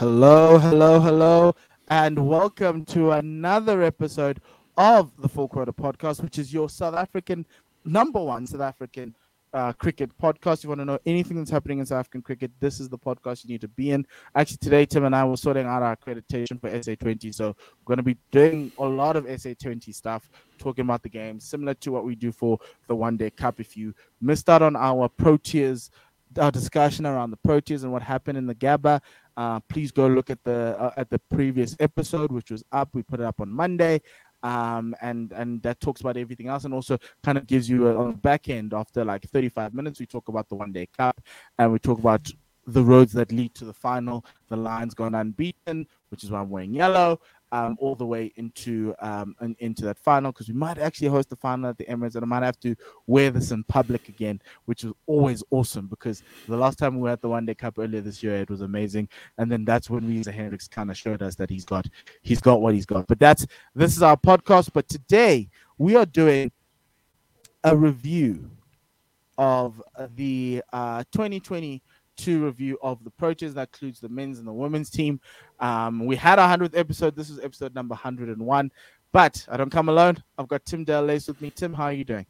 Hello, hello, hello, and welcome to another episode of the Full Quota Podcast, which is your South African number one South African uh, cricket podcast. If you want to know anything that's happening in South African cricket, this is the podcast you need to be in. Actually, today Tim and I were sorting out our accreditation for SA20, so we're going to be doing a lot of SA20 stuff, talking about the game, similar to what we do for the One Day Cup. If you missed out on our Proteas our discussion around the Proteas and what happened in the Gabba, uh, please go look at the uh, at the previous episode, which was up. We put it up on Monday, um, and and that talks about everything else, and also kind of gives you a, on the back end after like 35 minutes. We talk about the One Day Cup, and we talk about the roads that lead to the final. The Lions gone unbeaten, which is why I'm wearing yellow um, all the way into um, into that final because we might actually host the final at the Emirates and I might have to wear this in public again, which is always awesome because the last time we were at the One Day Cup earlier this year, it was amazing, and then that's when Reeza Hendricks kind of showed us that he's got he's got what he's got. But that's this is our podcast. But today we are doing a review of the uh, 2020 two review of the Proteas that includes the men's and the women's team. Um, we had our 100th episode. This is episode number 101. But I don't come alone. I've got Tim Delace with me. Tim, how are you doing?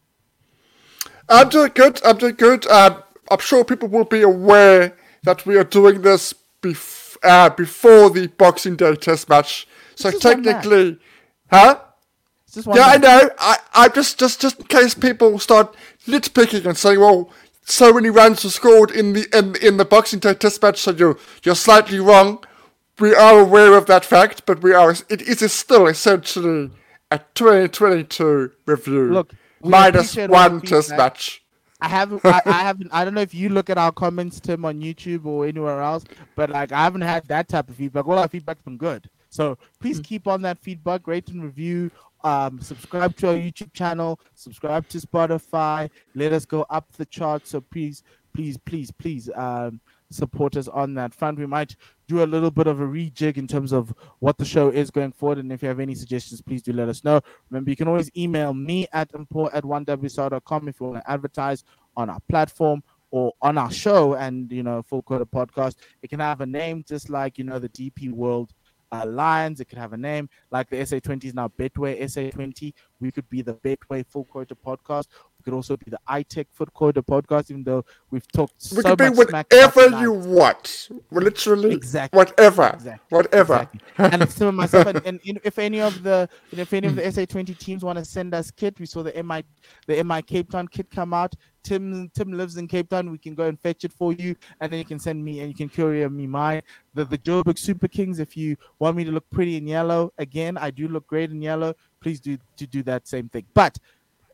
I'm doing good. I'm doing good. Uh, I'm sure people will be aware that we are doing this bef- uh, before the Boxing Day test match. So technically, huh? Yeah, I know. I, I just, just, just in case people start nitpicking and saying, "Well, so many runs were scored in the in, in the Boxing Day Test match, so you're you're slightly wrong. We are aware of that fact, but we are it is still essentially a 2022 review. Look, minus one Test match. I haven't, I, I, haven't, I don't know if you look at our comments, Tim, on YouTube or anywhere else, but like I haven't had that type of feedback. All our feedback's been good. So please mm. keep on that feedback, rate and review um, subscribe to our YouTube channel, subscribe to Spotify. Let us go up the chart. So please, please, please, please um, support us on that front. We might do a little bit of a rejig in terms of what the show is going forward. And if you have any suggestions, please do let us know. Remember, you can always email me at import at 1wsr.com if you want to advertise on our platform or on our show and you know full quota podcast it can have a name just like you know the dp world uh, Lions. It could have a name like the SA20 is now Betway SA20. We could be the Betway Full Quota Podcast. We could also be the iTech Full Quota Podcast, even though we've talked we so could be whatever you want. Literally, exactly. Whatever, exactly. whatever. Exactly. and some of myself, and, and, if any of the if any of the SA20 teams want to send us kit, we saw the MI the MI Cape Town kit come out. Tim Tim lives in Cape Town. We can go and fetch it for you, and then you can send me and you can courier me my the the Joburg Super Kings. If you want me to look pretty in yellow, again, I do look great in yellow. Please do to do that same thing. But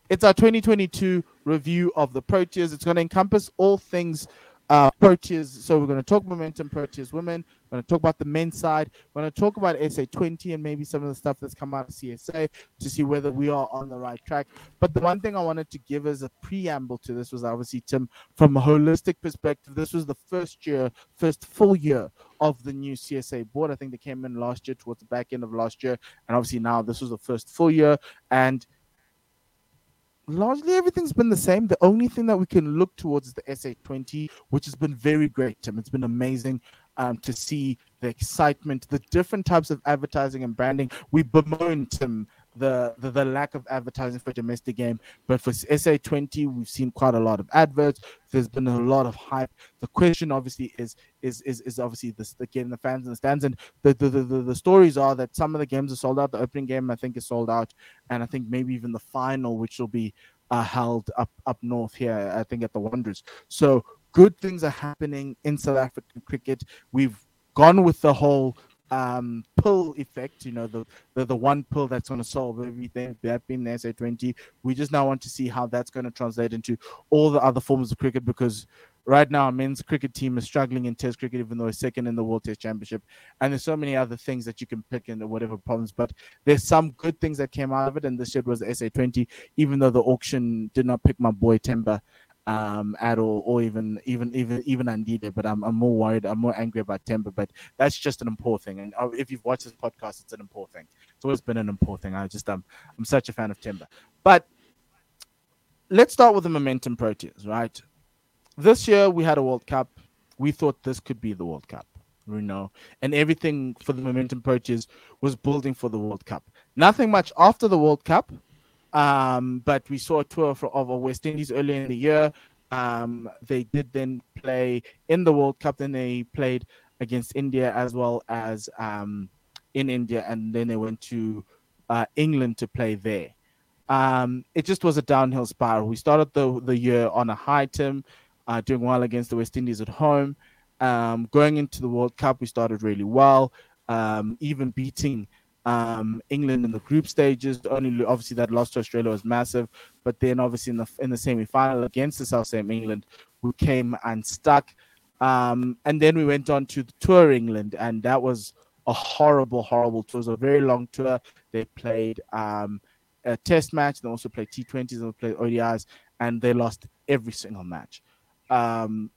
it's our 2022 review of the Proteas. It's going to encompass all things uh, Proteas. So we're going to talk momentum Proteas women. We're going to talk about the men's side. We're going to talk about SA20 and maybe some of the stuff that's come out of CSA to see whether we are on the right track. But the one thing I wanted to give as a preamble to this was obviously Tim, from a holistic perspective, this was the first year, first full year of the new CSA board. I think they came in last year towards the back end of last year, and obviously now this was the first full year and largely everything's been the same. The only thing that we can look towards is the SA20, which has been very great, Tim. It's been amazing um, to see the excitement, the different types of advertising and branding. We bemoan, Tim, the, the, the lack of advertising for domestic game, but for SA20, we've seen quite a lot of adverts. There's been a lot of hype. The question, obviously, is is is, is obviously this getting the fans in the stands, and the the, the the the stories are that some of the games are sold out. The opening game, I think, is sold out, and I think maybe even the final, which will be uh, held up up north here, I think at the Wanderers. So good things are happening in South African cricket. We've gone with the whole um pill effect you know the the, the one pill that's going to solve everything that being the sa20 we just now want to see how that's going to translate into all the other forms of cricket because right now, men's cricket team is struggling in Test cricket, even though it's second in the World Test Championship. And there's so many other things that you can pick in the whatever problems. But there's some good things that came out of it, and this year was the SA20. Even though the auction did not pick my boy Temba um, at all, or even even even even Andile. But I'm I'm more worried. I'm more angry about Temba. But that's just an important thing. And uh, if you've watched this podcast, it's an important thing. It's always been an important thing. I just um I'm such a fan of Temba. But let's start with the momentum Proteas, right? this year we had a World Cup. We thought this could be the World Cup. you know, and everything for the momentum Proteas was building for the World Cup. Nothing much after the World Cup, um, but we saw a tour for, of West Indies earlier in the year. Um, they did then play in the World Cup. Then they played against India as well as um, in India, and then they went to uh, England to play there. Um, it just was a downhill spiral. We started the the year on a high, Tim, uh, doing well against the West Indies at home. Um, going into the World Cup, we started really well, um, even beating um, England in the group stages. Only obviously that loss to Australia was massive, but then obviously in the in the semi final against the South Same England, we came unstuck. Um, and then we went on to the tour England, and that was a horrible, horrible tour. It was a very long tour. They played um, a test match, they also played T20s, and played ODIs, and they lost every single match. Um,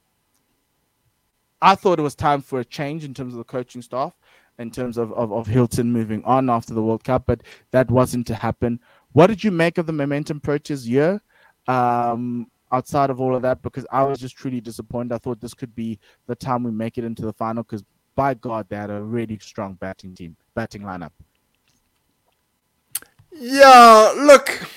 I thought it was time for a change in terms of the coaching staff, in terms of, of, of Hilton moving on after the World Cup, but that wasn't to happen. What did you make of the momentum Proteas year? Um, outside of all of that, because I was just truly disappointed. I thought this could be the time we make it into the final because by God, they had a really strong batting team, batting lineup. Yeah, look,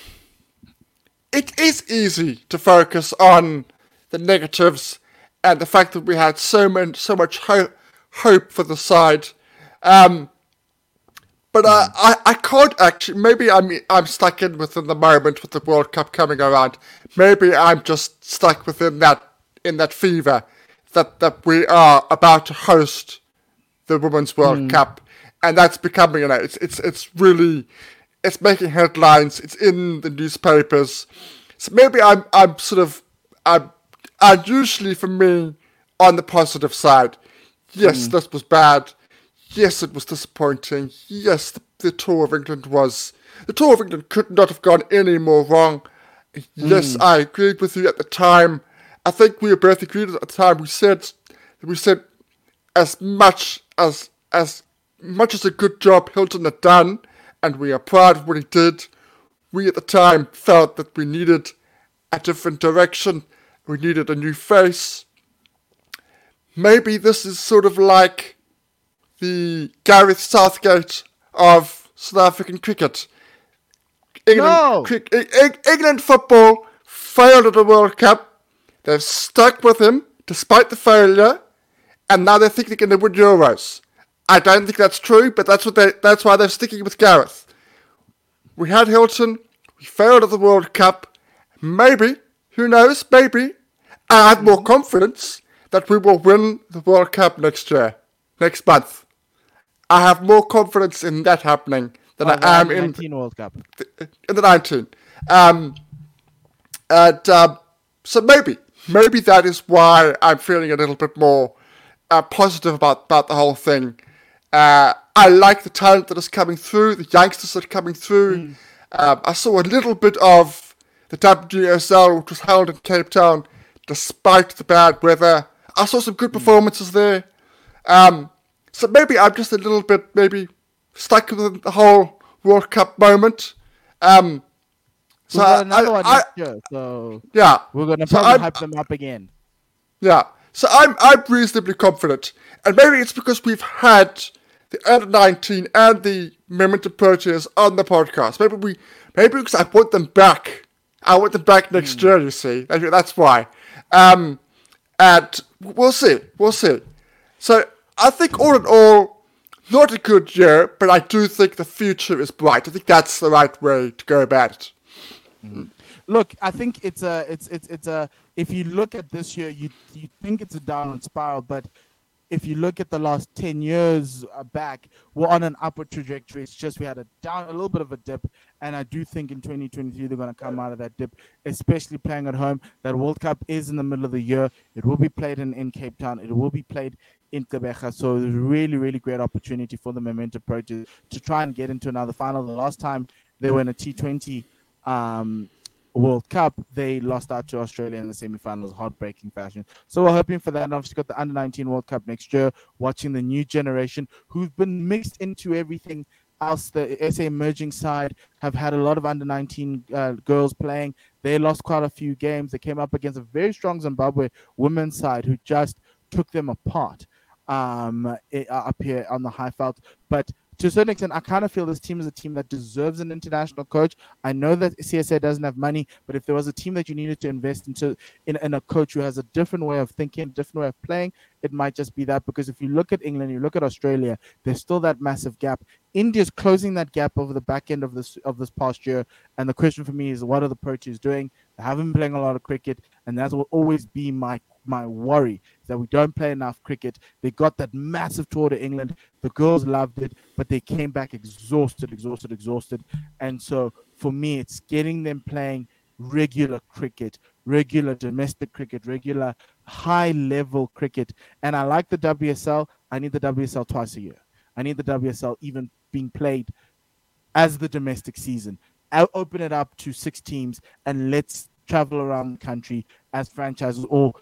it is easy to focus on the negatives and the fact that we had so much, so much hope, hope for the side. Um, but I, I, I can't actually. Maybe I'm I'm stuck in within the moment with the World Cup coming around. Maybe I'm just stuck within that in that fever that that we are about to host the Women's World mm. Cup, and that's becoming you know it's it's it's really it's making headlines. It's in the newspapers. So maybe I'm I'm sort of I'm, I'm usually for me on the positive side. Yes, mm. this was bad Yes, it was disappointing. Yes, the, the, Tour of England was. The Tour of England could not have gone any more wrong. Yes, mm. I agreed with you at the time. I think we were both agreed at the time. We said, we said, as much as as much as a good job Hilton had done, and we are proud of what he did. We at the time felt that we needed a different direction. We needed a new face. Maybe this is sort of like the Gareth Southgate of South African cricket. England, no. Cric- England football failed at the World Cup. They've stuck with him despite the failure, and now they think they're going to win Euros. I don't think that's true, but that's what they, that's why they're sticking with Gareth. We had Hilton. We failed at the World Cup. Maybe, who knows? Maybe I have more mm-hmm. confidence that we will win the World Cup next year, next month. I have more confidence in that happening than oh, I am in 19 World Cup. In the 19. Um, and um, so maybe, maybe that is why I'm feeling a little bit more uh, positive about, about the whole thing. Uh, I like the talent that is coming through, the youngsters that are coming through. Mm. Um, I saw a little bit of the WSL, which was held in Cape Town, despite the bad weather. I saw some good hmm. performances there. Um, so maybe I'm just a little bit maybe stuck with the whole World Cup moment. Um, so we got another I, one next year, so yeah, we're gonna probably so hype them up again. Yeah, so I'm I'm reasonably confident, and maybe it's because we've had the under 19 and the momentum Proteas on the podcast. Maybe we maybe because I want them back. I want them back next mm. year. You see, that's why. Um, and we'll see, we'll see. So I think all in all, not a good year, but I do think the future is bright. I think that's the right way to go about it. Mm-hmm. Look, I think it's a, it's, it's, it's a. If you look at this year, you you think it's a downward spiral, but if you look at the last 10 years uh, back, we're on an upward trajectory. It's just we had a down, a little bit of a dip. And I do think in 2023, they're going to come out of that dip, especially playing at home. That World Cup is in the middle of the year. It will be played in, in Cape Town. It will be played in Gqeberha. So it's a really, really great opportunity for the Momentum Proteas to try and get into another final. The last time they were in a T20 um, World Cup, they lost out to Australia in the semi-finals, heartbreaking fashion. So we're hoping for that. And obviously got the under 19 World Cup next year, watching the new generation who've been mixed into everything else. The SA emerging side have had a lot of under 19 uh, girls playing. They lost quite a few games. They came up against a very strong Zimbabwe women's side who just took them apart. Um, it, uh, up here on the Highveld. But to a certain extent, I kind of feel this team is a team that deserves an international coach. I know that CSA doesn't have money, but if there was a team that you needed to invest into in, in a coach who has a different way of thinking, different way of playing, it might just be that. Because if you look at England, you look at Australia, there's still that massive gap. India's closing that gap over the back end of this of this past year. And the question for me is, what are the Proteas doing? They haven't been playing a lot of cricket, and that will always be my my worry that we don't play enough cricket. They got that massive tour to England. The girls loved it, but they came back exhausted, exhausted, exhausted. And so for me, it's getting them playing regular cricket, regular domestic cricket, regular high level cricket. And I like the WSL. I need the WSL twice a year. I need the WSL even being played as the domestic season. I'll open it up to six teams and let's travel around the country as franchises or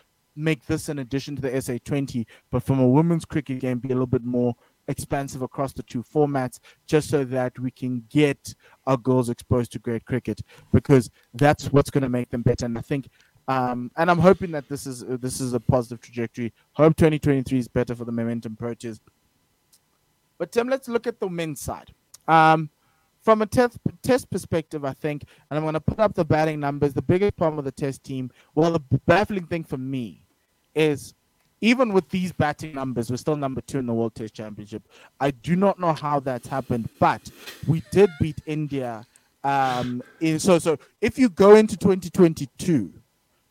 make this an addition to the SA20, but from a women's cricket game, be a little bit more expansive across the two formats, just so that we can get our girls exposed to great cricket, because that's what's going to make them better. And I think, um, and I'm hoping that this is this is a positive trajectory. Hope 2023 is better for the momentum Proteas. But Tim, let's look at the men's side. Um, from a test test perspective, I think, and I'm going to put up the batting numbers. The biggest problem with the test team, well, the baffling thing for me is even with these batting numbers, we're still number two in the World Test Championship. I do not know how that's happened, but we did beat India. Um, in, so, so if you go into 2022,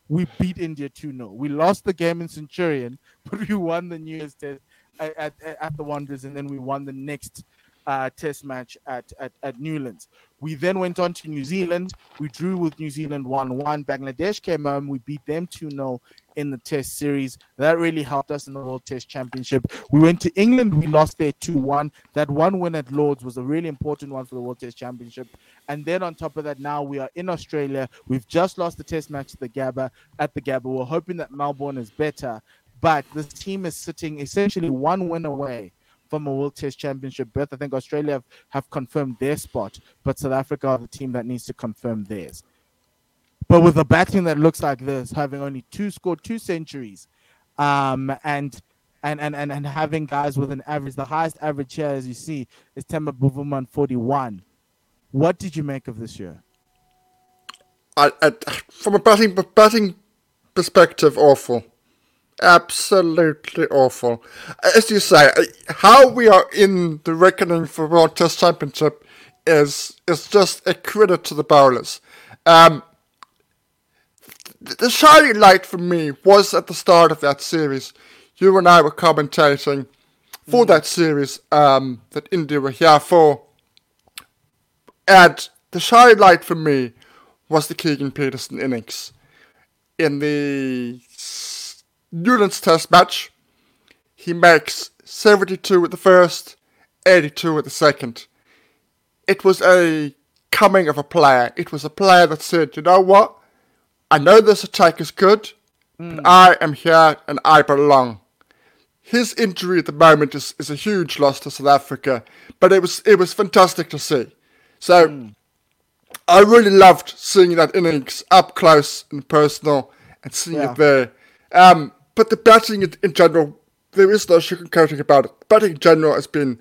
we beat India 2 0. We lost the game in Centurion, but we won the New Year's Test at, at, at the Wanderers, and then we won the next uh, test match at, at, at Newlands. We then went on to New Zealand. We drew with New Zealand 1 1. Bangladesh came home. We beat them 2 0 in the test series. That really helped us in the World Test Championship. We went to England. We lost there 2 1. That one win at Lords was a really important one for the World Test Championship. And then on top of that, now we are in Australia. We've just lost the test match at the Gabba. At the Gabba. We're hoping that Melbourne is better. But this team is sitting essentially one win away from a World Test Championship berth. I think Australia have, have confirmed their spot, but South Africa are the team that needs to confirm theirs. But with a batting that looks like this, having only two scored two centuries, um, and and, and and and having guys with an average, the highest average here, as you see, is Temba Bavuma 41. What did you make of this year? I, I, from a batting batting perspective, awful absolutely awful. As you say, how we are in the reckoning for World Test Championship is is just a credit to the bowlers. Um, the shining light for me was at the start of that series. You and I were commentating for mm. that series um, that India were here for. And the shining light for me was the Keegan Petersen innings. In the Newlands Test match, he makes 72 at the first, 82 at the second. It was a coming of a player. It was a player that said, you know what? I know this attack is good, mm. but hmm. I am here and I belong. His injury at the moment is, is a huge loss to South Africa, but it was it was fantastic to see. So mm. I really loved seeing that innings up close and personal and seeing yeah. it there. Um, but the batting in, general, there is no sugarcoating about it. The batting in general has been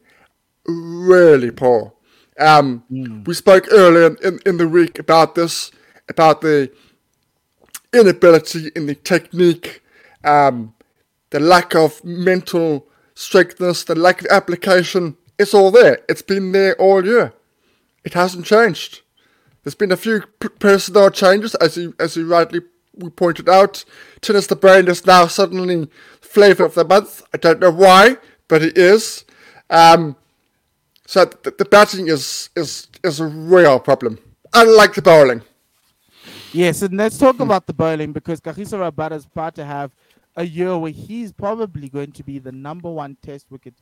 really poor. Um, mm. We spoke earlier in, in the week about this, about the inability in the technique, um, the lack of mental strengthness, the lack of application. It's all there. It's been there all year. It hasn't changed. There's been a few personnel changes, as you as you rightly we pointed out. Theunis de Bruyn is now suddenly flavour of the month. I don't know why, but it is. Um, so the, the batting is, is is a real problem, unlike the bowling. Yes, and let's talk about the bowling because Kagiso Rabada is about to have a year where he's probably going to be the number one test wicket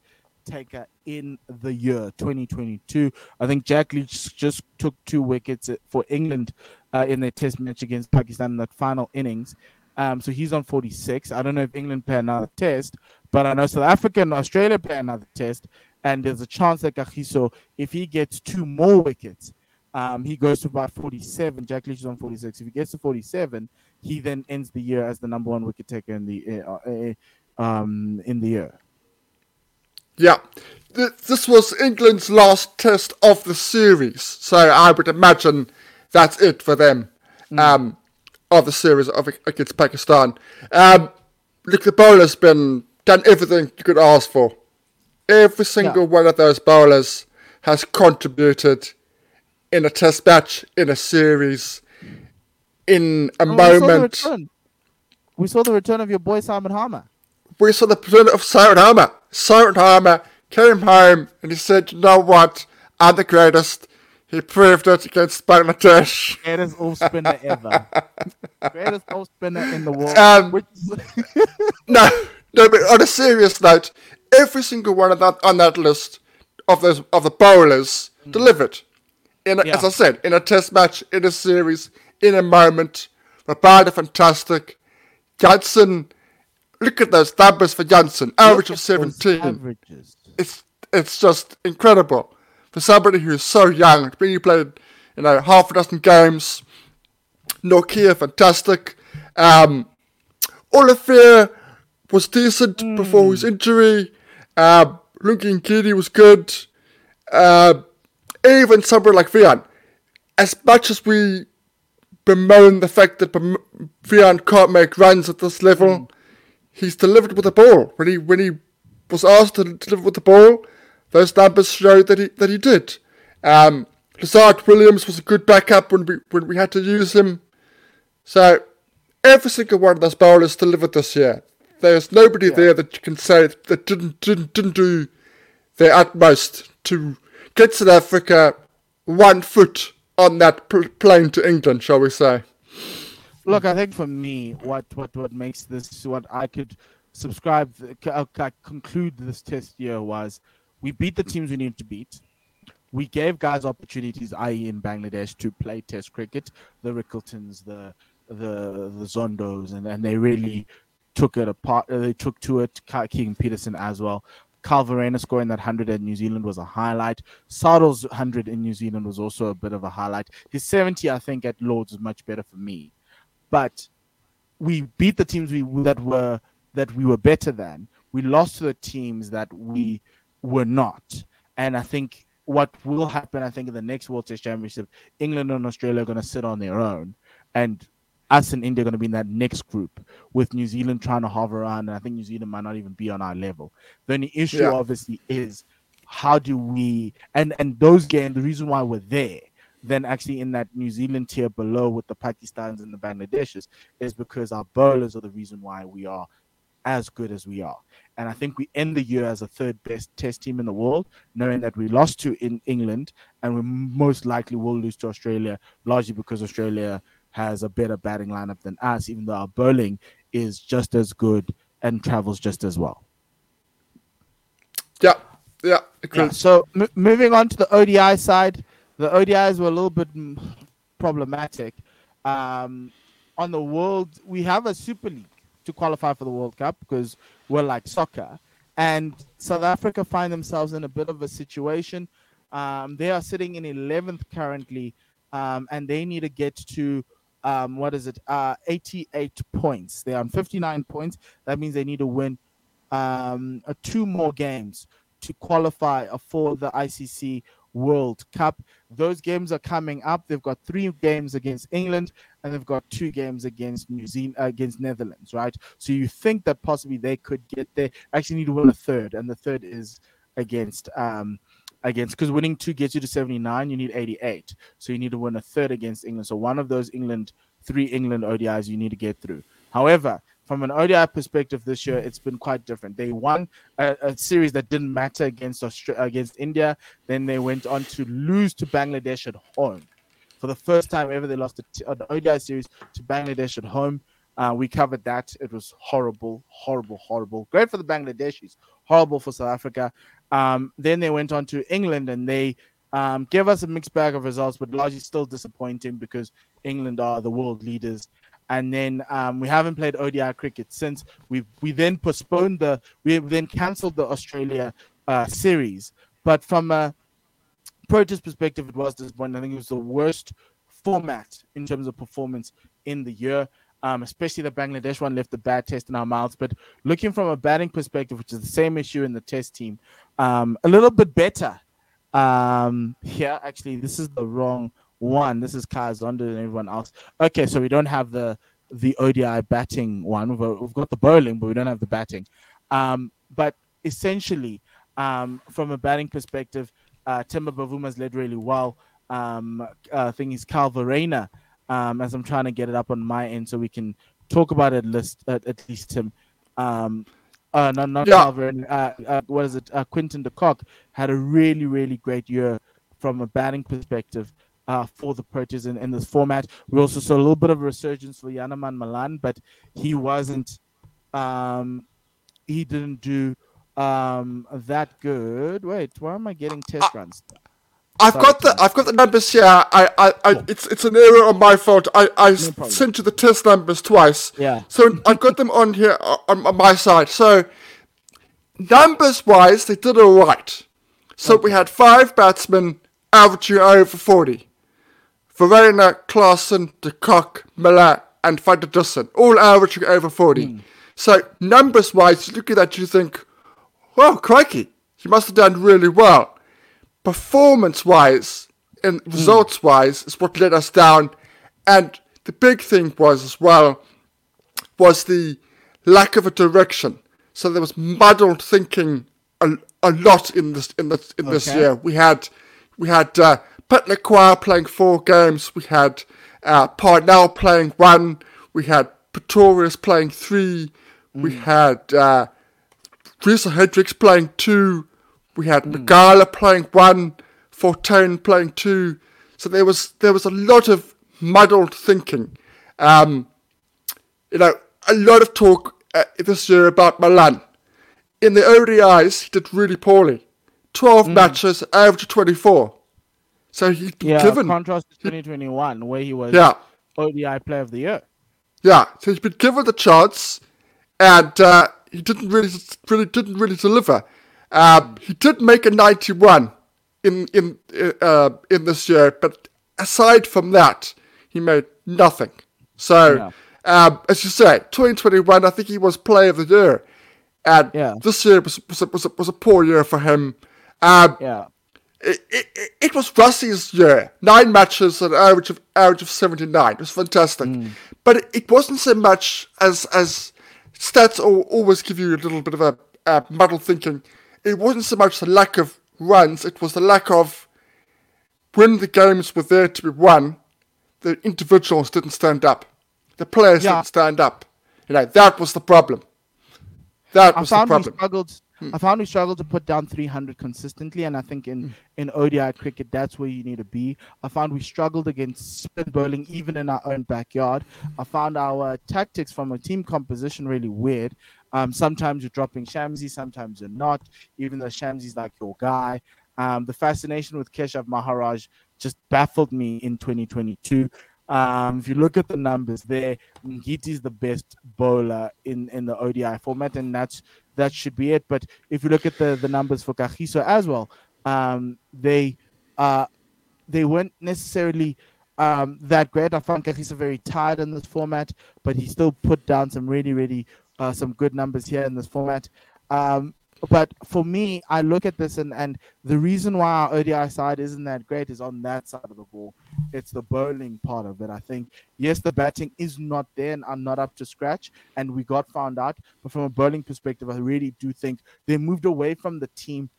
taker in the year 2022. I think Jack Leach just took two wickets for England uh, in their test match against Pakistan in that final innings. Um, so he's on 46. I don't know if England play another test, but I know South Africa and Australia play another test. And there's a chance that Kagiso, if he gets two more wickets, um, he goes to about 47. Jack Leach is on 46. If he gets to 47, he then ends the year as the number one wicket taker in the uh, uh, um, in the year. Yeah. This was England's last test of the series, so I would imagine that's it for them. Mm. Um, of the series of against Pakistan. Um, look, the bowler's been done everything you could ask for. Every single yeah. one of those bowlers has contributed in a test match, in a series, in a moment. We, we saw the return of your boy Simon Harmer. We saw the return of Simon Harmer. Simon Harmer came home and he said, "You know what? I'm the greatest." He proved it against Bangladesh. Greatest off spinner ever. Greatest off spinner in the world. Um, no, no, but on a serious note, every single one of that on that list of those of the bowlers mm. delivered. In a, yeah. as I said, in a test match, in a series, in a moment. Rabada fantastic. Jansen, look at those numbers for Jansen, average of seventeen. It's it's just incredible for somebody who's so young. When he played, you know, half a dozen games. Nortje, fantastic. Um, Olivier was decent mm. before his injury. Uh, Lungi Ngidi was good. Uh, even somebody like Wiaan. As much as we bemoan the fact that Wiaan can't make runs at this level, mm. he's delivered with the ball. When he when he was asked to deliver with the ball, those numbers show that he that he did. Um, Lizaad Williams was a good backup when we when we had to use him. So every single one of those bowlers delivered this year. There's nobody yeah. there that you can say that didn't didn't didn't do their utmost to get South Africa one foot on that pl- plane to England, shall we say? Look, I think for me, what what what makes this what I could subscribe, uh, conclude this test year was we beat the teams we needed to beat. We gave guys opportunities, i.e., in Bangladesh, to play Test cricket. The Rickeltons, the the the Zondos, and, and they really took it apart. Uh, they took to it. Keegan Petersen as well. Verreynne scoring that 100 at New Zealand was a highlight. Sarel's 100 in New Zealand was also a bit of a highlight. His 70, I think, at Lords was much better for me. But we beat the teams we that were that we were better than. We lost to the teams that we were not. And I think what will happen, I think, in the next World Test Championship, England and Australia are going to sit on their own, and us and India are going to be in that next group with New Zealand trying to hover around. And I think New Zealand might not even be on our level. The only issue, yeah. obviously, is how do we and and those games. The reason why we're there then actually in that New Zealand tier below with the Pakistans and the Bangladeshis is because our bowlers are the reason why we are as good as we are. And I think we end the year as a third best test team in the world, knowing that we lost to in England and we most likely will lose to Australia, largely because Australia has a better batting lineup than us, even though our bowling is just as good and travels just as well. Yeah, yeah. yeah so m- moving on to the ODI side, the ODIs were a little bit problematic. Um, on the world, we have a Super League to qualify for the World Cup because we're like soccer. And South Africa find themselves in a bit of a situation. Um, they are sitting in 11th currently, um, and they need to get to um, what is it? Uh, 88 points. They're on 59 points. That means they need to win um, uh, two more games to qualify for the ICC World Cup. Those games are coming up. They've got three games against England and they've got two games against New Zealand, uh, against Netherlands, right? So you think that possibly they could get there. Actually, need to win a third, and the third is against um against because winning two gets you to 79 you need 88 so you need to win a third against england so one of those england three england odis you need to get through however from an ODI perspective this year, it's been quite different. They won a, a series that didn't matter against Australia, against India. Then they went on to lose to Bangladesh at home. For the first time ever, they lost an ODI series to Bangladesh at home. Uh, we covered that. It was horrible, horrible, horrible. Great for the Bangladeshis, horrible for South Africa. Um, then they went on to England and they um, gave us a mixed bag of results, but largely still disappointing because England are the world leaders and then um, we haven't played ODI cricket since. We we then postponed the we then cancelled the Australia uh, series. But from a protest perspective, it was disappointing. I think it was the worst format in terms of performance in the year. Um, especially the Bangladesh one left a bad taste in our mouths. But looking from a batting perspective, which is the same issue in the test team, um, a little bit better. Um, here, actually, this is the wrong one. This is Zondo and everyone else. Okay, so we don't have the the ODI batting one. We've, we've got the bowling, but we don't have the batting. Um, but essentially, um, from a batting perspective, uh, Temba Bavuma's led really well. Um, uh, thing is Kyle Verreynne, um, as I'm trying to get it up on my end so we can talk about it list, at, at least Tim. Um, uh, not not Yeah. Verreynne, uh, uh, what is it? Uh, Quinton de Kock had a really, really great year from a batting perspective uh, for the Proteas in, in this format. We also saw a little bit of a resurgence for Janneman Malan, but he wasn't, um, he didn't do um, that good. Wait, why am I getting test runs? I've Sorry, got the I've got the numbers here. I, I, I it's it's an error on my fault. I, I s- problem. sent you the test numbers twice. Yeah. So I've got them on here on, on my side. So numbers wise, they did all right. So we had five batsmen averaging over forty. Verreynne, Klaasen, De Kock, Miller, and Van der Dussen, all averaging over 40. Hmm. So, numbers wise, you look at that, you think, well, crikey, he must have done really well. Performance wise and results wise is what let us down. And the big thing was as well was the lack of a direction. So there was muddled thinking a, a lot in this in this in this Okay. year. We had we had uh, Phehlukwayo playing four games. We had uh, Parnell playing one. We had Pretorius playing three. We had uh, Reeza Hendricks playing two. We had Magala playing one. Fortuin playing two. So there was there was a lot of muddled thinking. Um, you know, a lot of talk uh, this year about Malan. In the ODIs, he did really poorly. 12 matches, average of 24. So been Yeah, given, contrast to 2021, where he was yeah, ODI Player of the Year. yeah. So he's been given the chance, and uh, he didn't really, really didn't really deliver. Um, he did make a 91 in in uh, in this year, but aside from that, he made nothing. So, um, as you say, 2021, I think he was Player of the Year, and Yeah. this year was was a, was a, was a poor year for him. Um, Yeah. it, it, it was Rassie's year. Nine matches, an average of average of seventy nine. It was fantastic, but it, it wasn't so much as as stats al- always give you a little bit of a, a muddled thinking. It wasn't so much the lack of runs; it was the lack of when the games were there to be won. The individuals didn't stand up. The players Yeah. didn't stand up. You know that was the problem. That I was the found we problem. struggled. Hmm. I found we struggled to put down 300 consistently, and I think in hmm. in ODI cricket, that's where you need to be. I found we struggled against spin bowling even in our own backyard. I found our tactics from a team composition really weird. Um, sometimes you're dropping Shamsi, sometimes you're not, even though Shamsi's like your guy. Um, the fascination with Keshav Maharaj just baffled me in 2022. Um, if you look at the numbers there, Ngidi is the best bowler in, in the ODI format, and that's that should be it. But if you look at the, the numbers for Kagiso as well, um, they uh, they weren't necessarily um, that great. I found Kagiso very tired in this format, but he still put down some really, really uh, some good numbers here in this format. Um, but for me, I look at this and, and the reason why our ODI side isn't that great is on that side of the ball. It's the bowling part of it. I think, yes, the batting is not there and I'm not up to scratch, and we got found out. But from a bowling perspective, I really do think they moved away from the team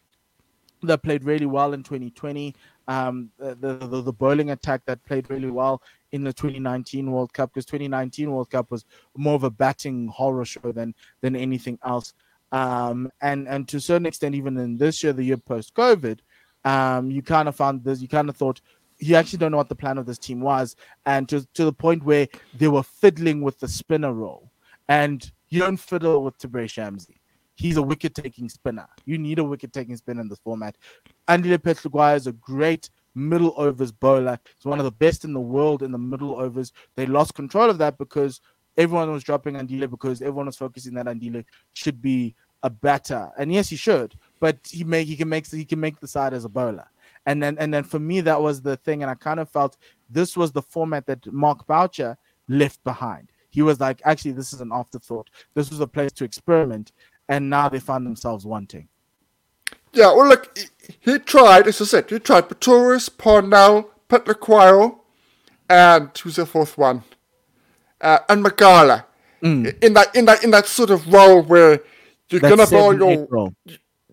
that played really well in 2020. Um, the, the the bowling attack that played really well in the 2019 World Cup because 2019 World Cup was more of a batting horror show than than anything else. Um, and and to a certain extent, even in this year, the year post COVID, um, you kind of found this. You kind of thought you actually don't know what the plan of this team was, and to to the point where they were fiddling with the spinner role, and you don't fiddle with Tabraiz Shamsi he's a wicket taking spinner. You need a wicket taking spinner in this format. Andile Phehlukwayo is a great middle overs bowler. He's one of the best in the world in the middle overs. They lost control of that because everyone was dropping Andile because everyone was focusing that Andile should be a batter. And yes, he should, but he make he can make he can make the side as a bowler. And then and then for me that was the thing, and I kind of felt this was the format that Mark Boucher left behind. he was like, actually, this is an afterthought. This was a place to experiment, and now they found themselves wanting. Yeah, well, look, he, he tried, as I said, he tried Pretorius, Parnell, Phehlukwayo, and who's the fourth one? Uh, and Magala. Mm. In that in that in that sort of role where you're gonna bowl your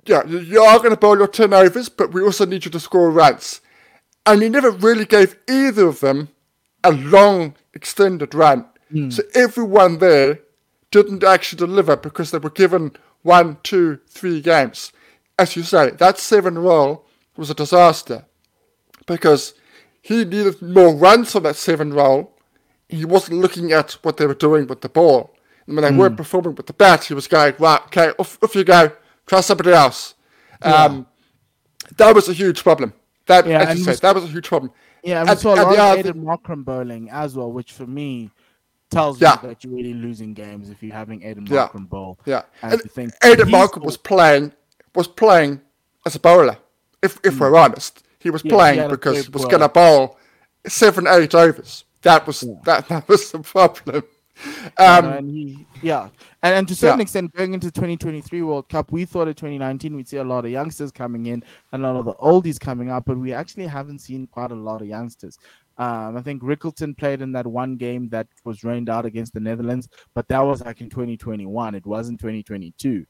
yeah, you are gonna bowl your turnovers, but we also need you to score runs. And he never really gave either of them a long extended run. Mm. So everyone there didn't actually deliver because they were given one, two, three games. As you say, that seven role was a disaster because he needed more runs on that seven role. He wasn't looking at what they were doing with the ball. And when they mm. weren't performing with the bat, he was going, right, okay, off, off you go, try somebody else. Yeah. Um, that was a huge problem. That, yeah, as you said, that was a huge problem. Yeah, and we saw a lot of Markram bowling as well, which for me tells yeah. me that you're really losing games if you're having Aiden Markram yeah. bowl. Yeah, and, and Aiden Markram was playing was playing as a bowler. If if mm. we're honest, he was yeah, playing he because he was going to bowl seven eight overs. That was that that was the problem. Um, and he, yeah, and, and to a certain yeah. extent, going into 2023 World Cup, we thought in 2019 we'd see a lot of youngsters coming in and a lot of the oldies coming up, but we actually haven't seen quite a lot of youngsters. Um, I think Rickelton played in that one game that was rained out against the Netherlands, but that was like in 2021. It wasn't 2022.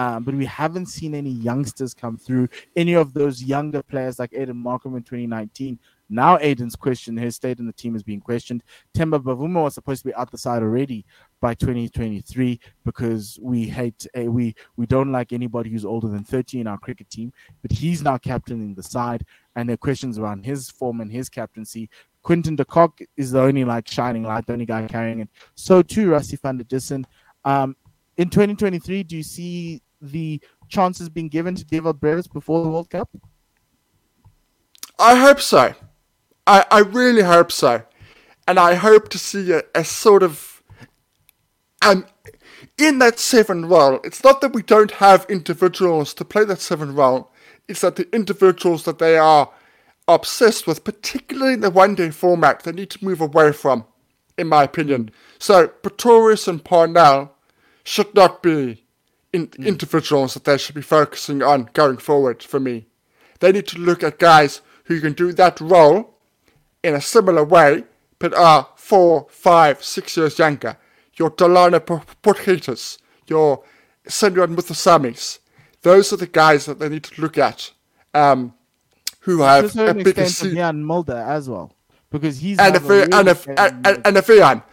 Um, but we haven't seen any youngsters come through. Any of those younger players like Aiden Markram in 2019 now Aiden's question, his state in the team is being questioned. Temba Bavuma was supposed to be out the side already by 2023 because we hate uh, we we don't like anybody who's older than 30 in our cricket team. But he's now captaining the side, and there are questions around his form and his captaincy. Quinton de Kock is the only like shining light, the only guy carrying it. So too, Rassie van der Dussen. Um, in 2023, do you see the chances being given to Dewald Brevis before the World Cup? I hope so. I, I really hope so. And I hope to see a, a sort of. Um, in that seven role, it's not that we don't have individuals to play that seven role, it's that the individuals that they are obsessed with, particularly in the one day format, they need to move away from, in my opinion. So, Pretorius and Parnell should not be in, mm. individuals that they should be focusing on going forward for me. They need to look at guys who can do that role in a similar way, but are four, five, six years younger. Your Delano Potgieter, your Senor Muthusamys. Those are the guys that they need to look at. Um, who have a bigger seat. Jan Mulder as well, because he's and a, really and a and, and, and a.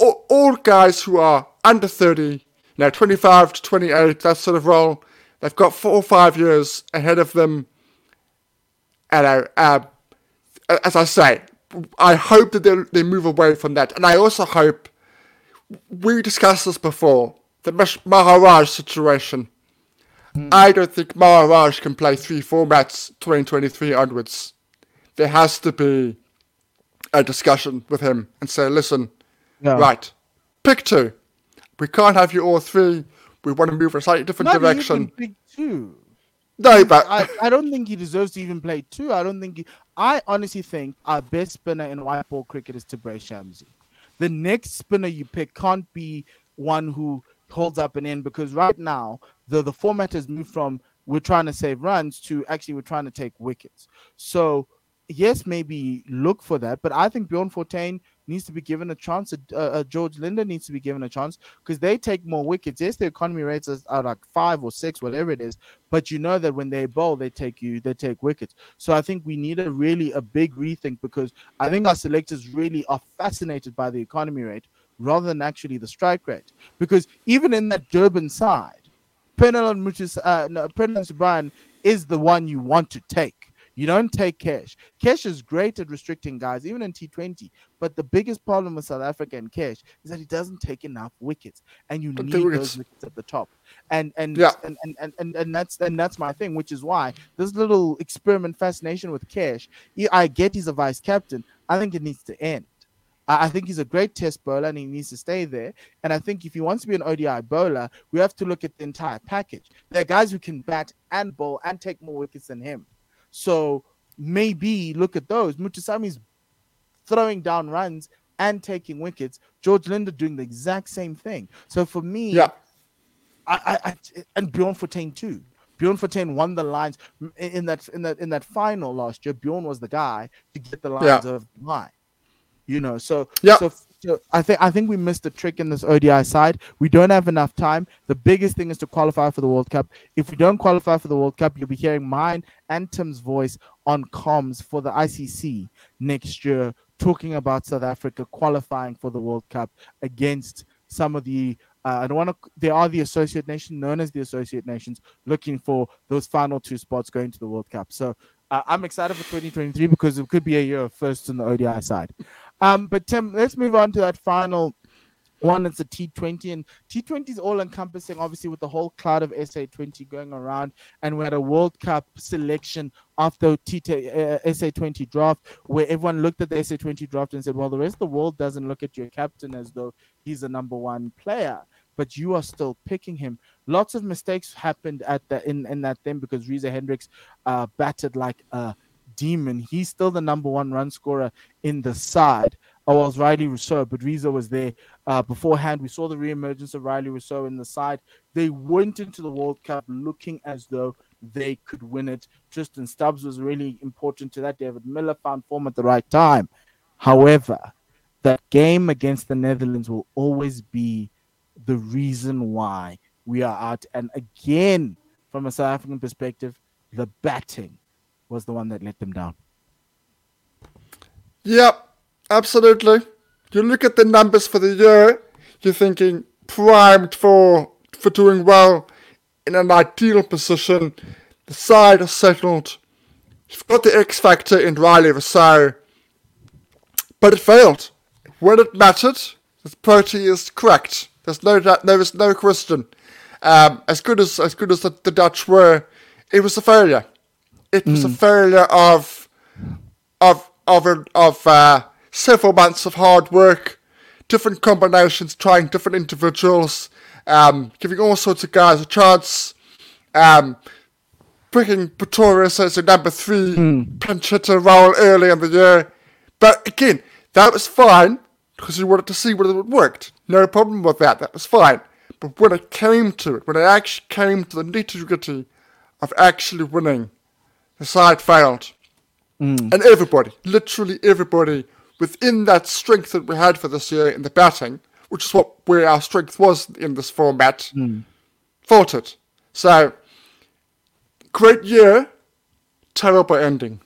All, all guys who are under thirty, now twenty five to twenty eight, that sort of role. They've got four or five years ahead of them. And uh, uh, as I say, I hope that they they move away from that, and I also hope we discussed this before the Maharaj situation. Mm. I don't think Maharaj can play three formats 2023 onwards. There has to be a discussion with him and say, listen, right, pick two. We can't have you all three. We want to move in a slightly different Not direction. pick two. No, but I, I don't think he deserves to even play two. I don't think he, I honestly think our best spinner in white ball cricket is Tabraiz Shamsi. The next spinner you pick can't be one who holds up an end because right now the, the format has moved from we're trying to save runs to actually we're trying to take wickets. So yes, maybe look for that, but I think Bjorn Fortuin needs to be given a chance. Uh, uh, George Linder needs to be given a chance because they take more wickets. Yes, the economy rates are like five or six, whatever it is. But you know that when they bowl, they take you, they take wickets. So I think we need a really a big rethink because I think our selectors really are fascinated by the economy rate rather than actually the strike rate. Because even in that Durban side, Pernell and Mutis, uh, no, Brian is the one you want to take. You don't take Cash. Cash is great at restricting guys, even in T20. But the biggest problem with South Africa and Cash is that he doesn't take enough wickets, and you need those wickets at the top. And and, yeah. and, and, and and and that's and that's my thing, which is why this little experiment fascination with Cash. I get he's a vice captain. I think it needs to end. I think he's a great test bowler and he needs to stay there. And I think if he wants to be an ODI bowler, we have to look at the entire package. There are guys who can bat and bowl and take more wickets than him. So maybe look at those. Muthusamy's throwing down runs and taking wickets. George Linde doing the exact same thing. So for me, yeah, I, I, I and Bjorn Fortuin too. Bjorn Fortuin won the lines in that in that in that final last year. Bjorn was the guy to get the lines yeah. of line. You know, so yeah. So, so I think I think we missed the trick in this ODI side. We don't have enough time. The biggest thing is to qualify for the World Cup. If we don't qualify for the World Cup, you'll be hearing mine and Tim's voice on comms for the ICC next year, talking about South Africa qualifying for the World Cup against some of the uh, I don't want to. They are the associate nation, known as the associate nations, looking for those final two spots going to the World Cup. So uh, I'm excited for 2023 because it could be a year of first in the ODI side. Um, but Tim, let's move on to that final one. It's a T20, and T20 is all encompassing, obviously, with the whole cloud of SA20 going around. And we had a World Cup selection after T- uh, SA20 draft, where everyone looked at the SA20 draft and said, well, the rest of the world doesn't look at your captain as though he's a number one player but you are still picking him. Lots of mistakes happened at the in, in that thing because Reeza Hendricks uh, batted like a demon. He's still the number one run scorer in the side. Oh, well, was Rilee Rossouw, but was there uh, beforehand. We saw the reemergence of Rilee Rossouw in the side. They went into the World Cup looking as though they could win it. Tristan Stubbs was really important to that. David Miller found form at the right time. However, that game against the Netherlands will always be the reason why we are out. And again, from a South African perspective, the batting was the one that let them down. Yep, absolutely. You look at the numbers for the year, you're thinking primed for for doing well in an ideal position. The side is settled. You've got the X factor in Rilee Rossouw, but it failed. When it mattered, the Protea is correct. There's no doubt there is no question. Um, as good as as good as the, the, Dutch were, it was a failure. It was mm. a failure of of of of uh, several months of hard work, different combinations, trying different individuals, um, giving all sorts of guys a chance, um, picking Pretorius as a number three mm. pinch hitter role early in the year. But again, that was fine because you wanted to see whether it worked. No problem with that, that was fine. But when it came to it, when it actually came to the nitty gritty of actually winning, the side failed. Mm. And everybody, literally everybody, within that strength that we had for this year in the batting, which is what where our strength was in this format, mm. faltered. So, great year, terrible ending.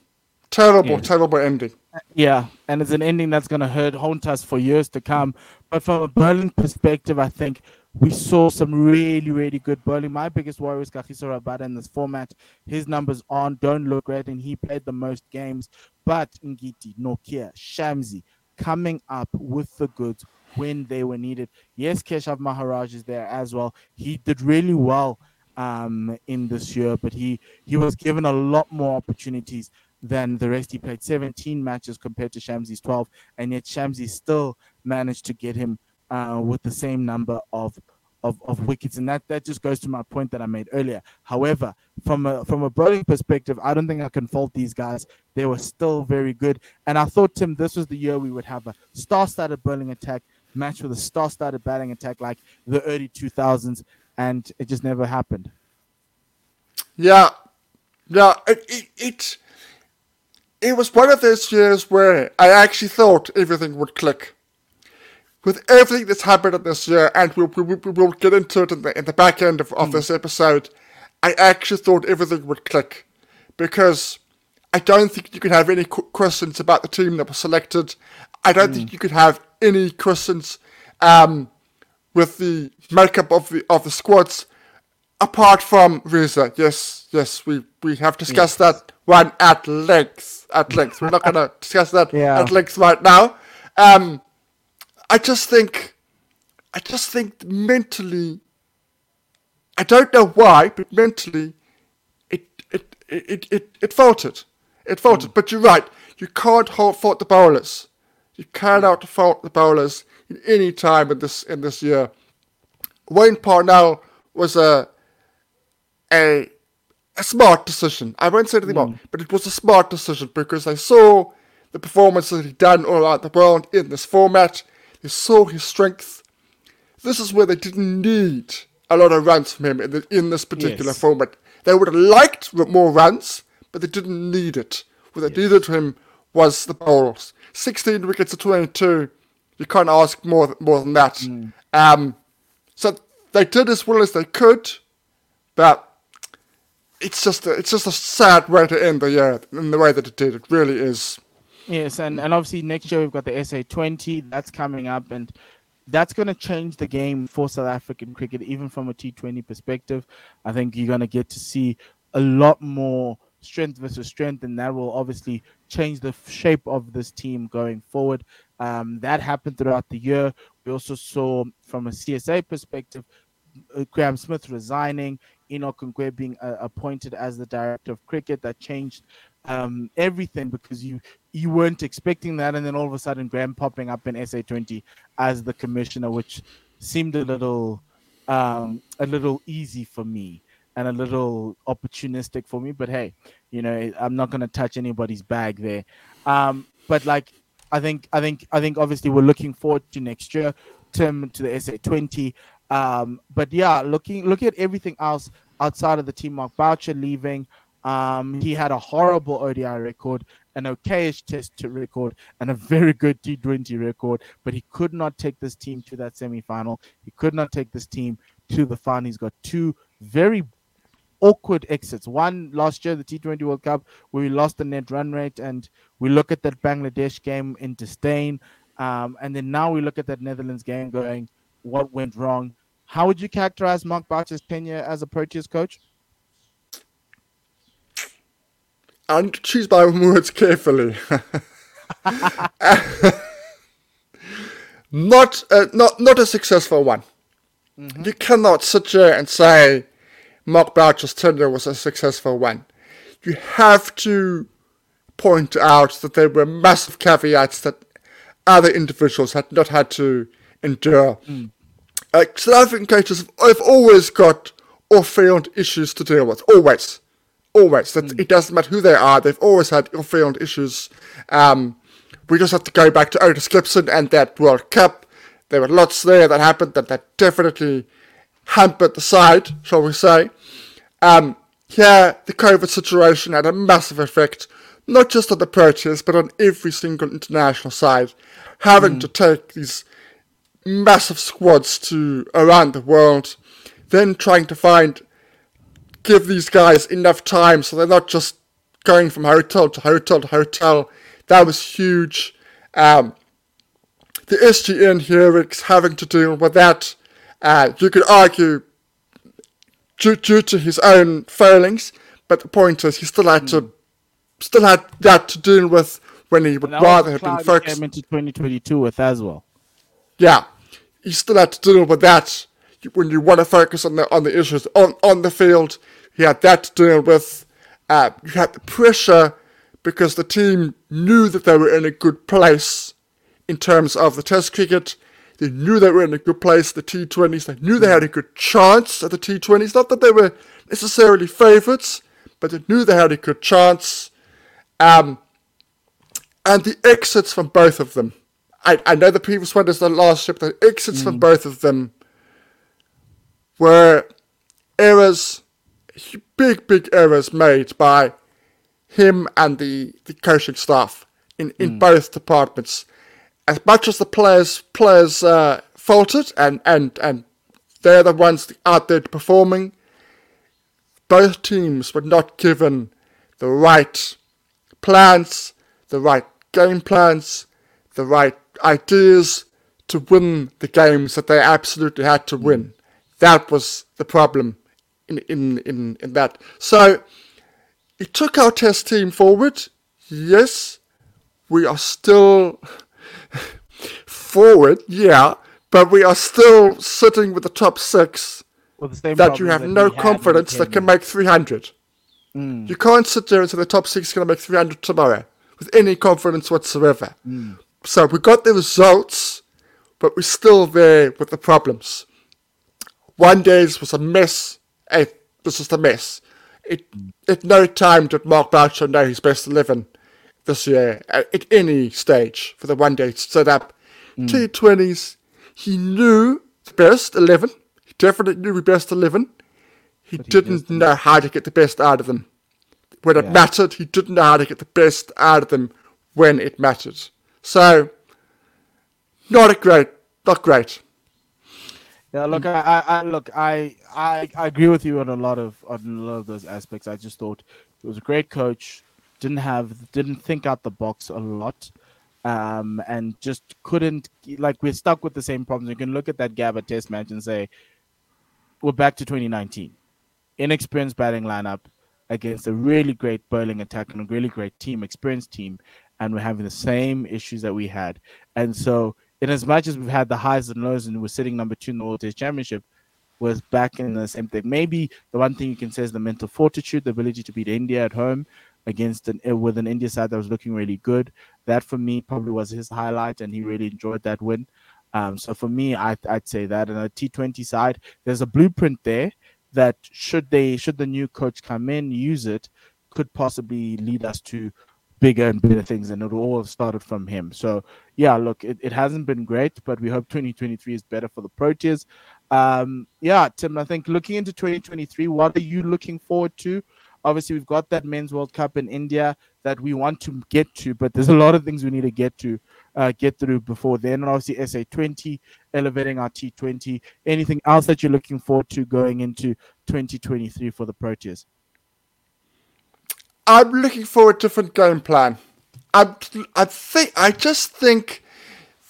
Terrible, yes. terrible ending. Yeah, and it's an ending that's going to hurt haunt us for years to come. But from a bowling perspective, I think we saw some really, really good bowling. My biggest worry was Kagiso Rabada in this format. His numbers on don't look great, and he played the most games. But Ngidi, Nortje, Shamsi coming up with the goods when they were needed. Yes, Keshav Maharaj is there as well. He did really well um, in this year, but he he was given a lot more opportunities than the rest. He played 17 matches compared to Shamsi's 12, and yet Shamsi still managed to get him uh, with the same number of, of, of wickets, and that, that just goes to my point that I made earlier. However, from a from a bowling perspective, I don't think I can fault these guys. They were still very good, and I thought Tim, this was the year we would have a star-studded bowling attack match with a star-studded batting attack like the early 2000s, and it just never happened. Yeah, yeah, it, it, it it was one of those years where I actually thought everything would click. With everything that's happened this year, and we'll, we, we, will get into it in the, in the back end of, of mm. this episode, I actually thought everything would click. Because I don't think you could have any questions about the team that was selected. I don't mm. think you could have any questions um, with the makeup of the of the squads, apart from Reeza. Yes, yes, we, we have discussed yes. that one at length. At length. We're not going to discuss that yeah. at length right now. Um, I just think, I just think mentally, I don't know why, but mentally, it it it it, it faltered. It faltered. Mm. But you're right. You can't fault the bowlers. You cannot fault the bowlers in any time in this in this year. Wayne Parnell was a a a smart decision. I won't say anything mm. more, but it was a smart decision because I saw the performances he'd done all around the world in this format. They saw his strength. This is where they didn't need a lot of runs from him in, the, in this particular Yes. format. They would have liked more runs, but they didn't need it. What they needed from him was the bowls. 16 wickets to 22. You can't ask more, more than that. Um, so they did as well as they could, but it's just a, it's just a sad way to end the year in the way that it did. It really is. Yes, and, and obviously next year we've got the SA20 that's coming up, and that's going to change the game for South African cricket, even from a T20 perspective. I think you're going to get to see a lot more strength versus strength, and that will obviously change the shape of this team going forward. Um, that happened throughout the year. We also saw, from a CSA perspective, uh, Graham Smith resigning, Enoch Nkwe being uh, appointed as the director of cricket. That changed um, everything because you you weren't expecting that, and then all of a sudden Graham popping up in SA20 as the commissioner, which seemed a little um, a little easy for me and a little opportunistic for me. But hey, you know I'm not going to touch anybody's bag there. Um, but like I think I think I think obviously we're looking forward to next year, Tim to the SA20. Um, but yeah, looking looking at everything else outside of the team, Mark Boucher leaving. Um, he had a horrible ODI record, an okayish test record, and a very good T20 record, but he could not take this team to that semi-final. He could not take this team to the final. He's got two very awkward exits. One last year, the T20 World Cup, where we lost the net run rate, and we look at that Bangladesh game in disdain. Um, and then now we look at that Netherlands game going, what went wrong? How would you characterize Mark Boucher's tenure as a Proteas coach? I need to choose my own words carefully. not, a, not, not a successful one. Mm-hmm. You cannot sit here and say Mark Boucher's tenure was a successful one. You have to point out that there were massive caveats that other individuals had not had to endure. Mm. Uh, South African coaches have always got off-field issues to deal with. Always, always. That it doesn't matter who they are. They've always had off-field issues. Um, we just have to go back to Otis Gibson and that World Cup. There were lots there that happened that, that definitely hampered the side, shall we say. Um, here, the COVID situation had a massive effect, not just on the Proteas, but on every single international side. Having to take these massive squads to around the world, then trying to find, give these guys enough time so they're not just going from hotel to hotel to hotel. That was huge. Um, the SJN here is having to deal with that. Uh, you could argue due, due to his own failings, but the point is he still had to still had that to deal with when he would rather have been focused. came into 2022 with as well. Yeah, he still had to deal with that when you want to focus on the on the issues on on the field. He had that to deal with. Uh, you had the pressure because the team knew that they were in a good place in terms of the Test cricket. They knew they were in a good place. The T20s. They knew they had a good chance at the T20s. Not that they were necessarily favourites, but they knew they had a good chance. Um, and the exits from both of them. I, I know the previous one is the last ship. The exits from both of them were errors, big, big errors made by him and the, the coaching staff in, in both departments. As much as the players players uh, faulted and, and, and they're the ones out there performing, both teams were not given the right plans, the right game plans, the right ideas to win the games that they absolutely had to win. That was the problem in in, in, in that. So it took our test team forward. Yes, we are still forward, yeah, but we are still sitting with the top six With the same that you have that no we had when we confidence that can make 300. Mm. You can't sit there and say the top six is going to make 300 tomorrow with any confidence whatsoever. Mm. So we got the results, but we're still there with the problems. One days was a mess. It was just a mess. It, at no time did Mark Boucher know his best 11 this year at any stage for the one day setup. Mm. T20s, he knew the best 11. He definitely knew the best 11. He didn't know how to get the best out of them. When it mattered, he didn't know how to get the best out of them when it mattered. So, not a great, not great. Yeah, look, I, I, I, look, I, I, I agree with you on a lot of on a lot of those aspects. I just thought he was a great coach. Didn't have, didn't think out the box a lot, um, and just couldn't. Like we're stuck with the same problems. You can look at that Gabba Test match and say, we're back to 2019. Inexperienced batting lineup against a really great bowling attack and a really great team, experienced team, and we're having the same issues that we had. And so in as much as we've had the highs and lows and we're sitting number two in the World Test Championship, was back in the same thing. Maybe the one thing you can say is the mental fortitude, the ability to beat India at home against an uh, with an India side that was looking really good. That for me probably was his highlight, and he really enjoyed that win. Um, so for me, I, I'd say that. And a T20 side, there's a blueprint there that should they should the new coach come in, use it, could possibly lead us to bigger and better things, and it all started from him. So yeah, look, it, it hasn't been great, but we hope 2023 is better for the Proteas. Um, yeah, Tim, I think looking into 2023, what are you looking forward to? Obviously, we've got that men's World Cup in India that we want to get to, but there's a lot of things we need to get to, uh, get through before then. And obviously, SA20, elevating our T20. Anything else that you're looking forward to going into 2023 for the Proteas? I'm looking for a different game plan. I I think I just think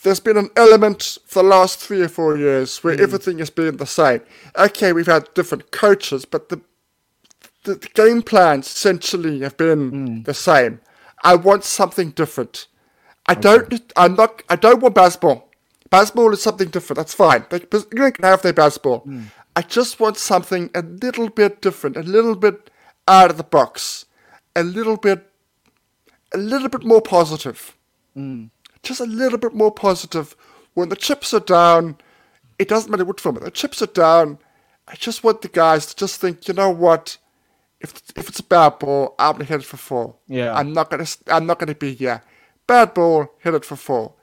there's been an element for the last three or four years where mm. everything has been the same. Okay, we've had different coaches, but the the, the game plans essentially have been mm. the same. I want something different. I okay. don't. I'm not. I don't want Bazball. Bazball is something different. That's fine. They, can have their Bazball. Mm. I just want something a little bit different, a little bit out of the box a little bit, a little bit more positive. Mm. Just a little bit more positive. When the chips are down, it doesn't matter what form. The chips are down. I just want the guys to just think, you know what? If if it's a bad ball, I'm gonna hit it for four. Yeah. I'm not gonna I'm not gonna be here. Bad ball, hit it for four.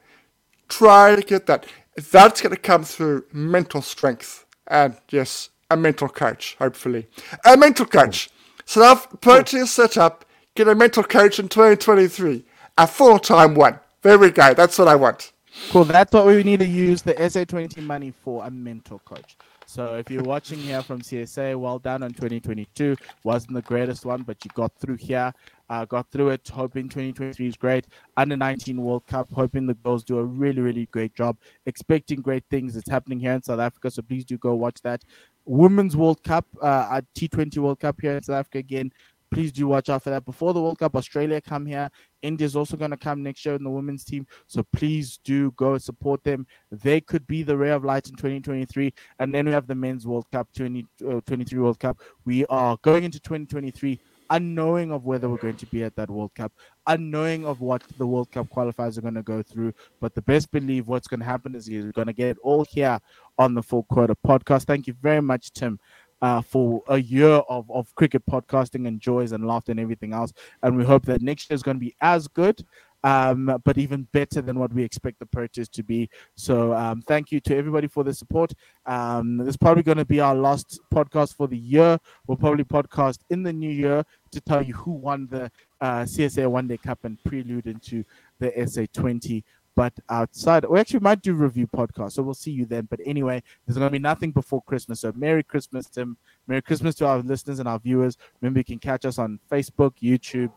Try to get that. That's gonna come through mental strength and yes, a mental coach, hopefully. A mental coach. So I've plenty of setup, get a mental coach in 2023. A full time one. There we go. That's what I want. Cool. That's what we need to use the SA20 money for a mental coach. So if you're watching here from CSA, well done on 2022. Wasn't the greatest one, but you got through here. Uh, got through it. Hoping 2023 is great. Under 19 World Cup. Hoping the girls do a really, really great job. Expecting great things. It's happening here in South Africa. So please do go watch that. Women's World Cup, uh, at T20 World Cup here in South Africa again. Please do watch out for that. Before the World Cup, Australia come here. India's also going to come next year in the women's team. So please do go support them. They could be the ray of light in 2023. And then we have the men's World Cup, 2023 uh, World Cup. We are going into 2023 unknowing of whether we're going to be at that World Cup, unknowing of what the World Cup qualifiers are going to go through. But the best believe what's going to happen is you're going to get it all here on the Full Quota podcast. Thank you very much, Tim. Uh, for a year of, of cricket podcasting and joys and laughter and everything else. And we hope that next year is going to be as good um, but even better than what we expect the purchase to be. So um, thank you to everybody for the support. Um, this is probably going to be our last podcast for the year. We'll probably podcast in the new year to tell you who won the uh, CSA One Day Cup and prelude into the SA20 but outside we actually might do review podcast so we'll see you then but anyway there's going to be nothing before christmas so merry christmas tim merry christmas to our listeners and our viewers remember you can catch us on facebook youtube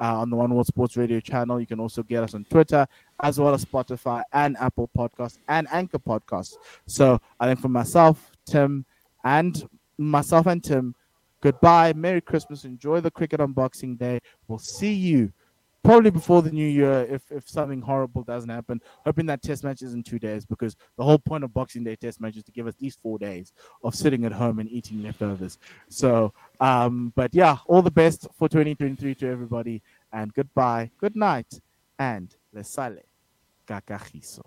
uh, on the One World Sports Radio channel. You can also get us on Twitter as well as Spotify and Apple Podcasts and Anchor Podcasts. So I think for myself, Tim, and myself and Tim, goodbye, Merry Christmas, enjoy the cricket on Boxing Day. We'll see you probably before the new year if, if something horrible doesn't happen. Hoping that test match is in two days because the whole point of Boxing Day test match is to give us these four days of sitting at home and eating leftovers. So, um, but yeah, all the best for 2023 to everybody and goodbye, good night, and le sale cacajizo.